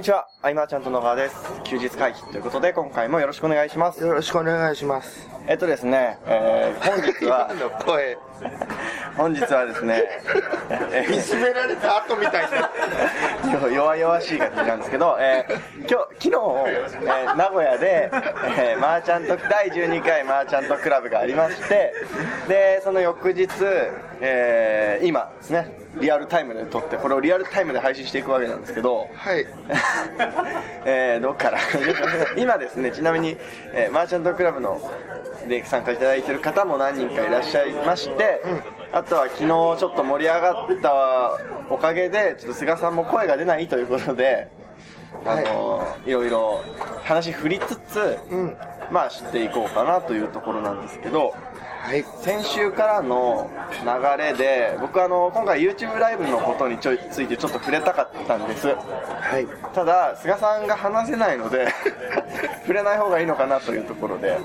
にちは、アイマーちゃんと野川です。休日会議ということで、今回もよろしくお願いします。よろしくお願いします。えっとですね、えー、本日は、の声、本日はですね、え見つめられた後みたいな。ー 弱々しい感じなんですけど、えー、今日、昨日、えー名古屋で、えーマーチャント、第12回マーチャントクラブがありまして、で、その翌日、えー今ですね、リアルタイムで撮って、これをリアルタイムで配信していくわけなんですけど、はい。えーどっから？今ですねちなみに、えーマーチャントクラブので参加いただいてる方も何人かいらっしゃいまして、あとは昨日ちょっと盛り上がったおかげでちょっと菅さんも声が出ないということであのいろいろ話振りつつ、うん。まあ知っていこうかなというところなんですけどはい。先週からの流れで僕あの今回 YouTube ライブのことにちょいついてちょっと触れたかったんですはい。ただ菅さんが話せないので 触れない方がいいのかなというところで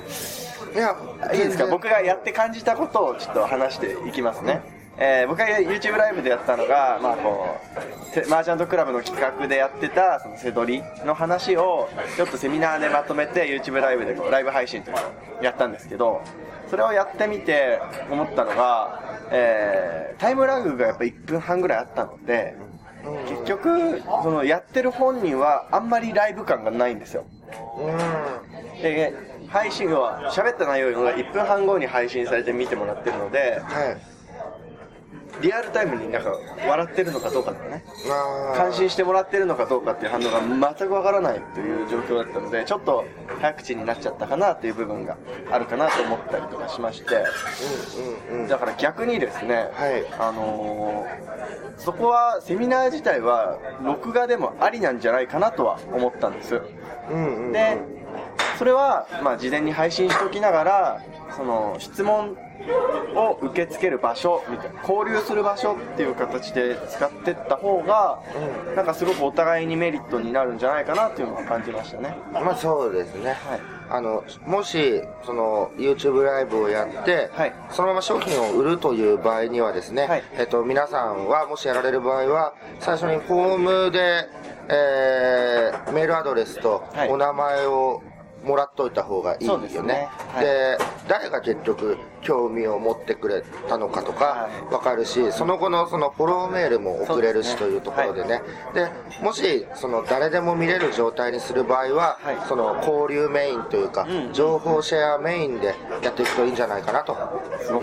いや、いいですか？僕がやって感じたことをちょっと話していきますね、えー僕が YouTube ライブでやったのが、まあ、こうマーチャントクラブの企画でやってたそのセドリの話をちょっとセミナーでまとめて YouTube ライブでこうライブ配信というのをやったんですけどそれをやってみて思ったのが、えータイムラグがやっぱ1分半ぐらいあったので結局そのやってる本人はあんまりライブ感がないんですようん。で配信は喋った内容が1分半後に配信されて見てもらってるのではい。リアルタイムになんか笑ってるのかどうかとかね。感心してもらってるのかどうかっていう反応が全くわからないという状況だったのでちょっと早口になっちゃったかなっていう部分があるかなと思ったりとかしまして。うんうんうん。だから逆にですね、はい。あのーそこはセミナー自体は録画でもありなんじゃないかなとは思ったんです。うんうん。でそれは、まあ、事前に配信しておきながらその質問を受け付ける場所みたいな交流する場所っていう形で使ってった方が、なんかすごくお互いにメリットになるんじゃないかなっていうのは感じましたね。まあそうですね。はい。あの、もし、その、YouTube ライブをやって、はい。そのまま商品を売るという場合にはですね、はい。えっと、皆さんは、もしやられる場合は、最初にフォームで、えー、メールアドレスとはい。お名前をもらっといた方がいいよね。ですね。はい。で誰が結局興味を持ってくれたのかとかはい。わかるし、その後のそのフォローメールも送れるしというところでね。で、もし、その誰でも見れる状態にする場合は、はい。その交流メインというか、うん。情報シェアメインでやっていくといいんじゃないかなと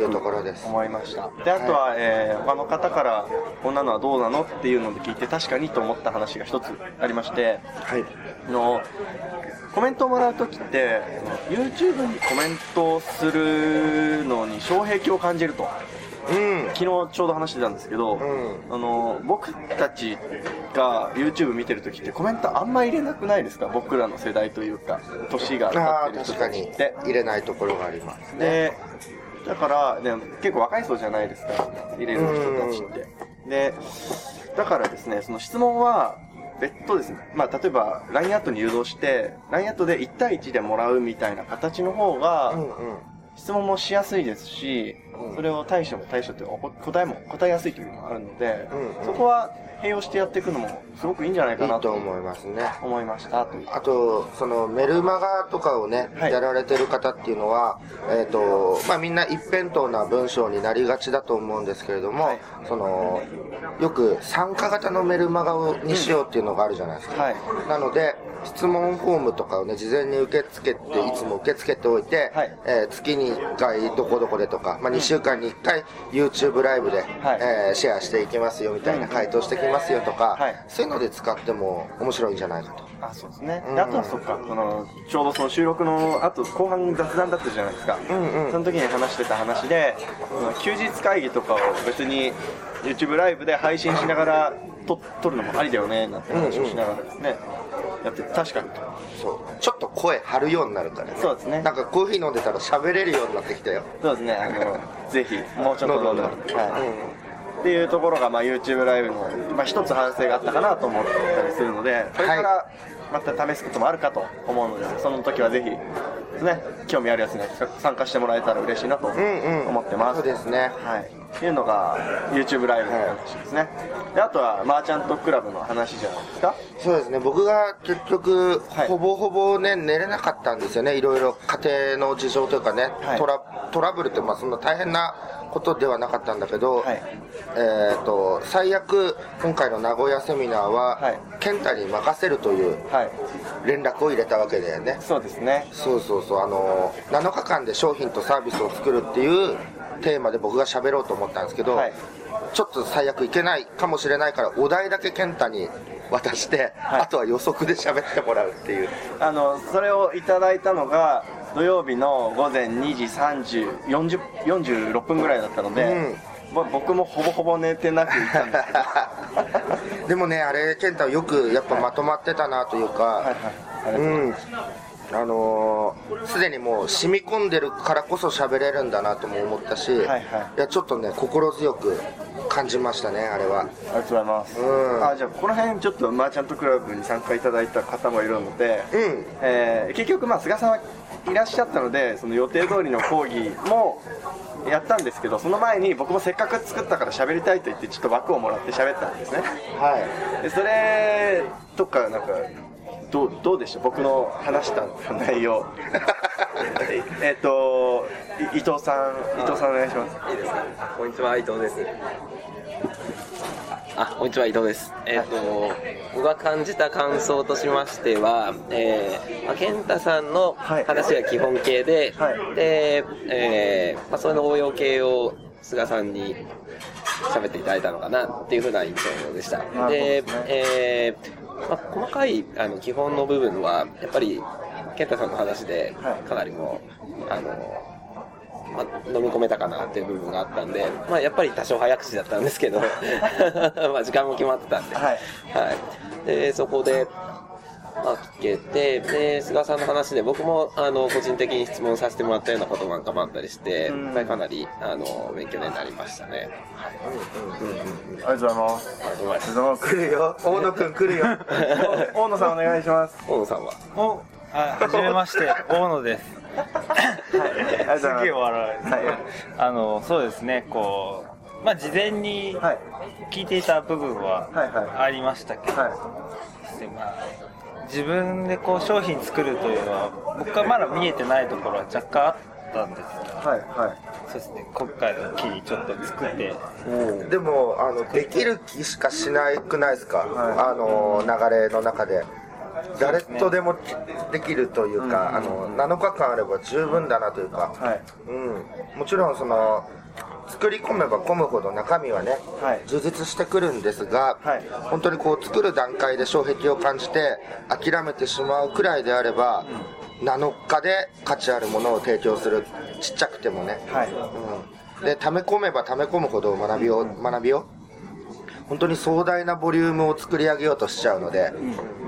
いうところです。思いました。であとは、えー他の方からこんなのはどうなのっていうので聞いて確かにと思った話が一つありましてはい。あのコメントをもらうときって YouTube にコメントをするのに障壁を感じると。うん。昨日ちょうど話してたんですけど、ん。あの僕たちが YouTube 見てるときってコメントあんま入れなくないですか？僕らの世代というか年が経ってる人確かにたちって。入れないところがありますね。でだからで結構若い層じゃないですか入れる人たちって。でだからですねその質問は別途ですね、まあ、例えば LINE アットに誘導して LINE アットで1対1でもらうみたいな形の方が。質問もしやすいですし、うん。それを対処も対処って答えも答えやすいというのもあるので、うんうん。そこは併用してやっていくのもすごくいいんじゃないかなと思いますね。思いましたあと、そのメルマガとかをね、はい。やられてる方っていうのは、えっ、と、まあみんな一辺倒な文章になりがちだと思うんですけれども、はい。その、よく参加型のメルマガをにしようっていうのがあるじゃないですか。はい。なので、質問フォームとかをね、事前に受け付けて、いつも受け付けておいて、はい。えー月に1回どこどこでとか、まあ2週間に1回 YouTube ライブで、はい。えーシェアしていきますよみたいな、回答してきますよとか、はい。そういうので使っても面白いんじゃないかと。あそうですね、うん。であとはそっかそのちょうどその収録のあと後半雑談だったじゃないですか、んうん。その時に話してた話で休日会議とかを別に YouTube ライブで配信しながらと撮るのもありだよねなんて話をしながらですね、やって確かに。とそう。ちょっと声張るようになるからね。そうですね。なんかコーヒー飲んでたら喋れるようになってきたよ。そうですね。あの ぜひもうちょっと飲んで。もらって、はい。っていうところが、まあ、YouTube ライブの、まあ、一つ反省があったかなと思ったりするのでこれからまた試すこともあるかと思うので、その時はぜひね興味あるやつには参加してもらえたら嬉しいなとうんうん。思ってます、そうですね。はいいうのが YouTube ライブの話ですね、であとはマーチャントクラブの話じゃないですか？そうですね。僕が結局、はい。ほぼほぼね寝れなかったんですよね。いろいろ家庭の事情というかね、はい。トラトラブルってまあそんな大変なことではなかったんだけど、はい。えっ、と最悪今回の名古屋セミナーは、はい。健太に任せるというはい。連絡を入れたわけだよね。そうですね。そうそうそう。あの7日間で商品とサービスを作るっていうテーマで僕が喋ろうと思ったんですけど、はい。ちょっと最悪いけないかもしれないからお題だけ健太に渡して、はい。あとは予測で喋ってもらうっていう。あのそれをいただいたのが土曜日の午前2時30 40 46分ぐらいだったので、ぼ僕もほぼほぼ寝てなく行ったんですけど。でもねあれ健太はよくやっぱまとまってたなというか、はいはい。ありがとうございうんあのーすでにもう染み込んでるからこそ喋れるんだなとも思ったし、はいはい。やちょっとね心強く感じましたねあれは。ありがとうございます、うん。あじゃあこの辺ちょっとマーチャントクラブに参加いただいた方もいるので、うん。えー結局まあ菅さんはいらっしゃったのでその予定通りの講義もやったんですけどその前に僕もせっかく作ったから喋りたいと言ってちょっと枠をもらって喋ったんですね。はい。でそれとかなんかどうどうでした？僕の話した内容 えっとい伊藤さん伊藤さんお願いしますいいですか。こんにちは、伊藤です。あ、こんにちは、伊藤です。えっ、と、僕が感じた感想としましては、えー、まあ、健太さんのはい話が基本形で、はいで、えー、まあ、それの応用形を菅さんに喋っていただいたのかなっていうふうな印象でした。でね、えー、まあ、細かいあの基本の部分は、やっぱり、健太さんの話ではい、かなりもう、あの、まあ、飲み込めたかなっていう部分があったんで、まあ、やっぱり多少早口だったんですけど、まあ時間も決まってたんで、はい。はい。でそこで、まあ、聞けて、で菅さんの話で僕もあの個人的に質問させてもらったようなことなんかもあったりして、うん。かなりあの勉強になりましたね。ありがとうございますありがとうございます。ありがとうございます。来るよ大野くん来るよ。大野さんお願いします。大野さんは？お、あ、はじめまして、大野です。はい。す。げえ笑い。はい。あの、そうですね、こう、まあ、事前にはい。聞いていた部分ははいはい。ありましたけど、はでまあ、自分でこう商品作るというのは、僕はまだ見えてないところは若干あったんですが、いはいはい。そうですね、今回の機にちょっと作って、でもあのできる気しかしないくないですか、はあの流れの中で。誰とでもできるというか、あの7日間あれば十分だなというか、はい。うん、もちろんその作り込めば込むほど中身はね、はい。充実してくるんですが、はい。本当にこう作る段階で障壁を感じて諦めてしまうくらいであれば、7日で価値あるものを提供するちっちゃくてもね、はい。うん、で溜め込めば溜め込むほど学びを、学びを本当に壮大なボリュームを作り上げようとしちゃうので、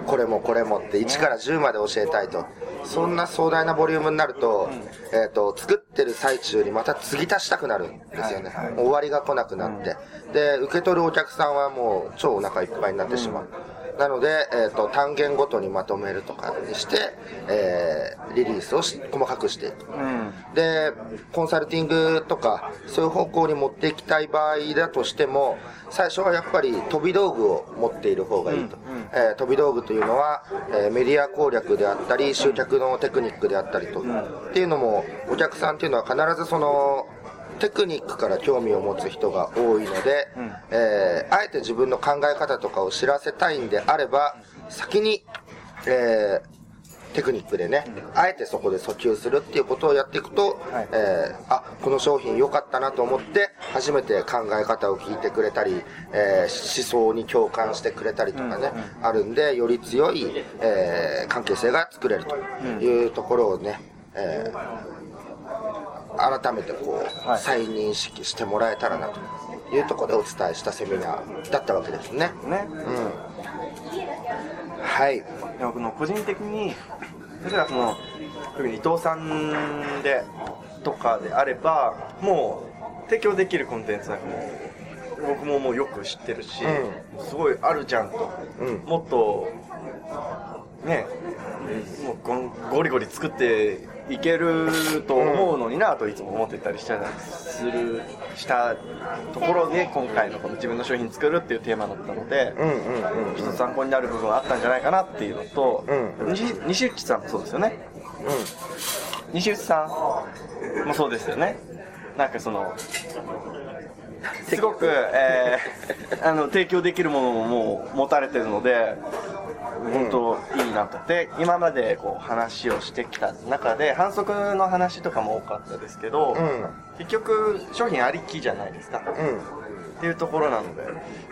これもこれもって1から10まで教えたいと。そんな壮大なボリュームになると,、えー、と作ってる最中にまた継ぎ足したくなるんですよね、終わりが来なくなって、で受け取るお客さんはもう超お腹いっぱいになってしまう、なので、えー、と単元ごとにまとめるとかにして、えーリリースをし細かくしていく。うん。でコンサルティングとかそういう方向に持っていきたい場合だとしても最初はやっぱり飛び道具を持っている方がいいと、えー飛び道具というのは、えーメディア攻略であったり集客のテクニックであったりと、っていうのもお客さんっていうのは必ずそのテクニックから興味を持つ人が多いので、えーあえて自分の考え方とかを知らせたいんであれば先に、えーテクニックでね、あえてそこで訴求するっていうことをやっていくと、はい。えーあこの商品良かったなと思って初めて考え方を聞いてくれたり、えー思想に共感してくれたりとかね、あるんでより強い、えー関係性が作れるというところをね、えー改めてこう、はい。再認識してもらえたらなというところでお伝えしたセミナーだったわけですね。ね。うん、はい。でもこの個人的に例えばその特に伊藤さんでとかであればもう提供できるコンテンツなんかもう僕ももうよく知ってるし、すごいあるじゃんと、うん。もっとねもうゴリゴリ作っていけると思うのになといつも思ってたりしたするしたところで今回のこの自分の商品作るっていうテーマだったので、うんうんうん一つ参考になる部分はあったんじゃないかなっていうのと、うん西西内さんもそうですよね。西内さんもそうですよね。なんかその すごく、えーあの提供できるものももう持たれてるので本当いいなとで今までこう話をしてきた中で反則の話とかも多かったですけど、うん。結局商品ありきじゃないですか、うん。っていうところなので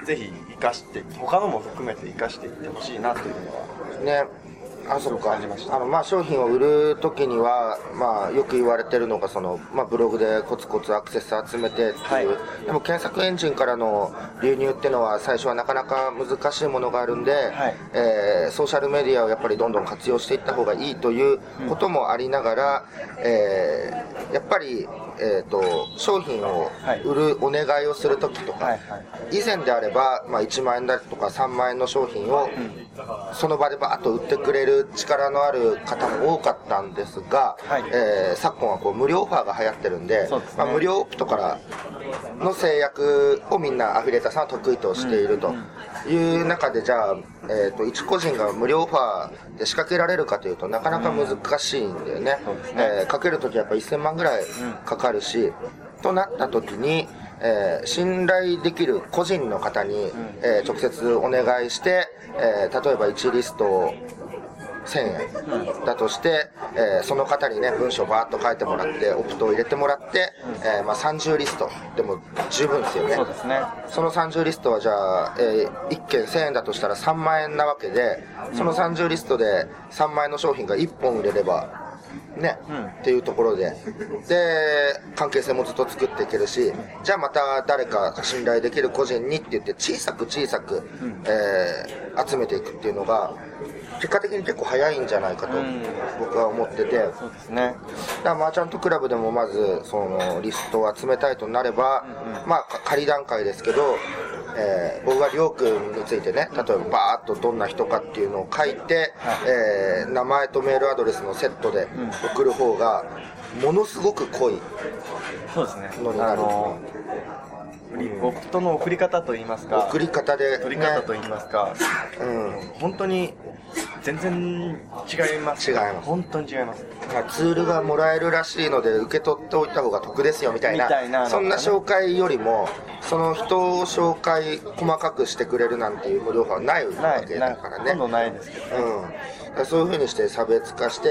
ぜひ生かして他のも含めて生かしていってほしいなというのは。ねあそっか。感じました。あのまあ商品を売るときにはまあよく言われてるのがそのまあブログでコツコツアクセス集めてっていう、はい。でも検索エンジンからの流入っていうのは最初はなかなか難しいものがあるんで、はい。えーソーシャルメディアをやっぱりどんどん活用していった方がいいということもありながら、えーやっぱり、えー、と商品を売るお願いをするときとか、はいはい。以前であれば、まあ、1万円だとか3万円の商品をその場でバーッと売ってくれる力のある方も多かったんですが、はい。えー昨今はこう無料オファーが流行ってるんでですね。まあ、無料オプトからの制約をみんなアフィリエーターさんは得意としていると。いう中でじゃあ、えー、と一個人が無料オファーで仕掛けられるかというとなかなか難しいんだよね,、そうですね。えーかけるときはやっぱ1000万ぐらいかかるし、となった時に、えー信頼できる個人の方に、えー直接お願いして、えー例えば1リスト1000円だとして、えーその方にね文章バーッと書いてもらってオプトを入れてもらって、えーまあ、30リスト。でも十分ですよね。そうですね。その30リストはじゃあ、え1件1000円だとしたら3万円なわけでその30リストで3万円の商品が1本売れればね、っていうところで。で関係性もずっと作っていけるしじゃあまた誰か信頼できる個人にって言って小さく小さく、えー集めていくっていうのが結果的に結構早いんじゃないかとうん。僕は思ってて。そうですね。だからマーチャントクラブでもまずそのリストを集めたいとなれば、まあか仮段階ですけど、えー僕がりょうくんについてね例えばバーッとどんな人かっていうのを書いて、えー名前とメールアドレスのセットで送る方がものすごく濃いそうですねのになるあの送り方といいますか。送り方で、ね、取り方といいますか、うん。本当に全然違います。違います。本当に違います。まあツールがもらえるらしいので受け取っておいた方が得ですよみたいなねそんな紹介よりもその人を紹介細かくしてくれるなんていう無料化はないわけないなだからね。ほとんどないですけどうん、そういうふうにして差別化して、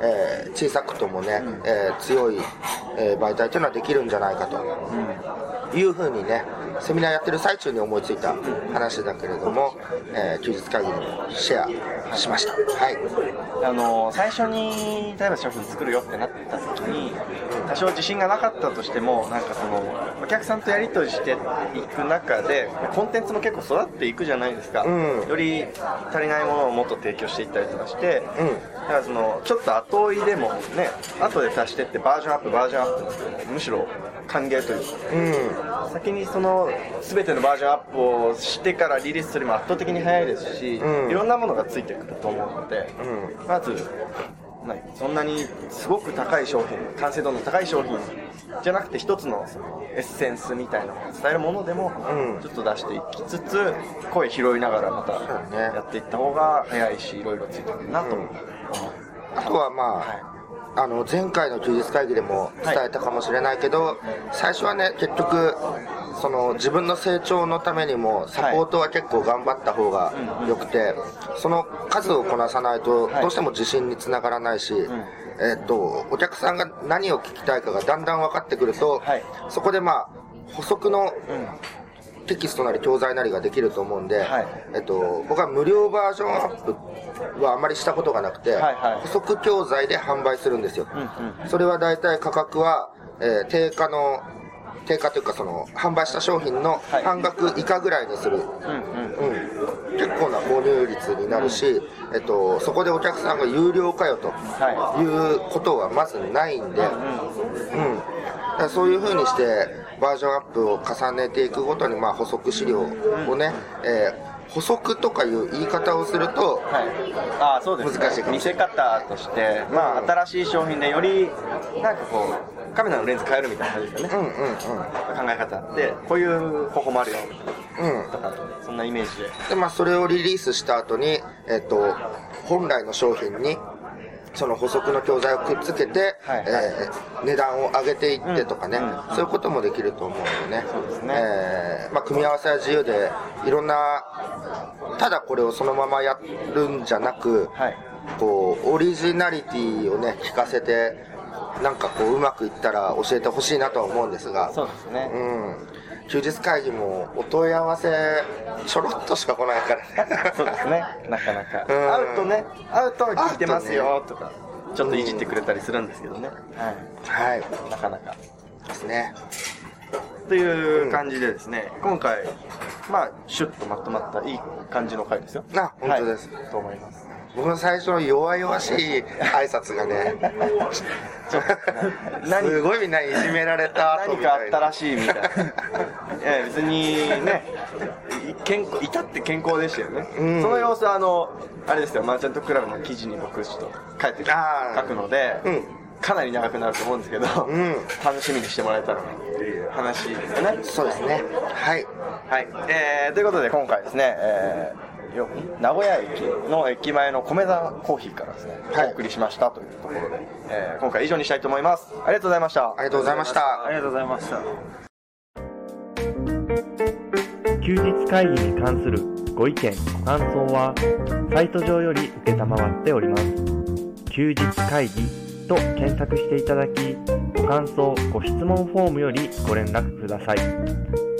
えー小さくともね、えー強い、えー媒体というのはできるんじゃないかと、いうふうにねセミナーやってる最中に思いついた話だけれども、えー休日会議にもシェアしました。はい。あの最初に例えば商品作るよってなった時に多少自信がなかったとしてもなんかそのお客さんとやり取りしていく中でコンテンツも結構育っていくじゃないですか、うん。より足りないものをもっと提供していったりとかして、うん。だからそのちょっと後追いでもね後で足してってバージョンアップバージョンアップむしろ歓迎というか。うん。先にその全てのバージョンアップをしてからリリースするよりも圧倒的に早いですし、うん。いろんなものがついてくると思うので、うまずないそんなにすごく高い商品完成度の高い商品じゃなくて一つのそのエッセンスみたいなのを伝えるものでもうん。ちょっと出していきつつ声拾いながらまたやっていった方が早いしいろいろついてくるなと思う、あとはまあ、あの前回の休日会議でも伝えたかもしれないけど、最初はね結局その自分の成長のためにもサポートは結構頑張った方がよくて、その数をこなさないとはい。どうしても自信につながらないし、えっとお客さんが何を聞きたいかがだんだん分かってくると、はい。そこでまあ補足のテキストなり教材なりができると思うんで、はい。えっと、僕は無料バージョンアップはあまりしたことがなくて、はいはい補足教材で販売するんですよ、うんそれは大体価格は、えー定価の定価というかその販売した商品のはい。半額以下ぐらいにする、うんうん。うん、結構な購入率になるし、えっと、そこでお客さんが有料かよとはい。うことはまずないんで、うん、そういうふうにしてバージョンアップを重ねていくごとに、まあ、補足資料をね、えー補足とかいう言い方をすると、はい、あそうです、ね、難しい見せ方として、まあ、新しい商品でよりなんかこうカメラのレンズ変えるみたいな感じですよね、うんうんうん。考え方でこういう方法もあるようん。とかそんなイメージで。で、まあ、それをリリースした後に、えっと、本来の商品に、その補足の教材をくっつけて、はいはい。えー値段を上げていってとかね、うん。うんそういうこともできると思うのでね。そうですね。えーまあ、組み合わせは自由で、いろんな、ただこれをそのままやるんじゃなく、はい。こう、オリジナリティをね、聞かせて、なんかこう、うまくいったら教えてほしいなとは思うんですが、そうですね、うん。休日会議もお問い合わせちょろっとしか来ないから。ね。そうですね。なかなか。うん。会うとね会うと聞いてますよとか。ちょっといじってくれたりするんですけどね、はい。はい。なかなか。ですね。という感じでですね、今回まあシュッとまとまったいい感じの回ですよ。あ本当です。はい。と思います僕の最初の弱々しい挨拶がね、何？すごいみんないじめられた後何。かあったらしいみたいな。いや別にねい健康至って健康でしたよね、うん。その様子はあのあれですよマーチャントクラブの記事に僕ちょっと書いて書くので、うん。かなり長くなると思うんですけど、ん。楽しみにしてもらえたらなっていう話ですよね。そうですね。はい。はい、えー、ということで今回ですね、えーよ名古屋駅の駅前の米沢コーヒーからですね、はい。お送りしましたというところで、えー今回以上にしたいと思います。ありがとうございました。ありがとうございました。ありがとうございました。休日会議に関するご意見ご感想はサイト上より承っております。休日会議と検索していただきご感想ご質問フォームよりご連絡ください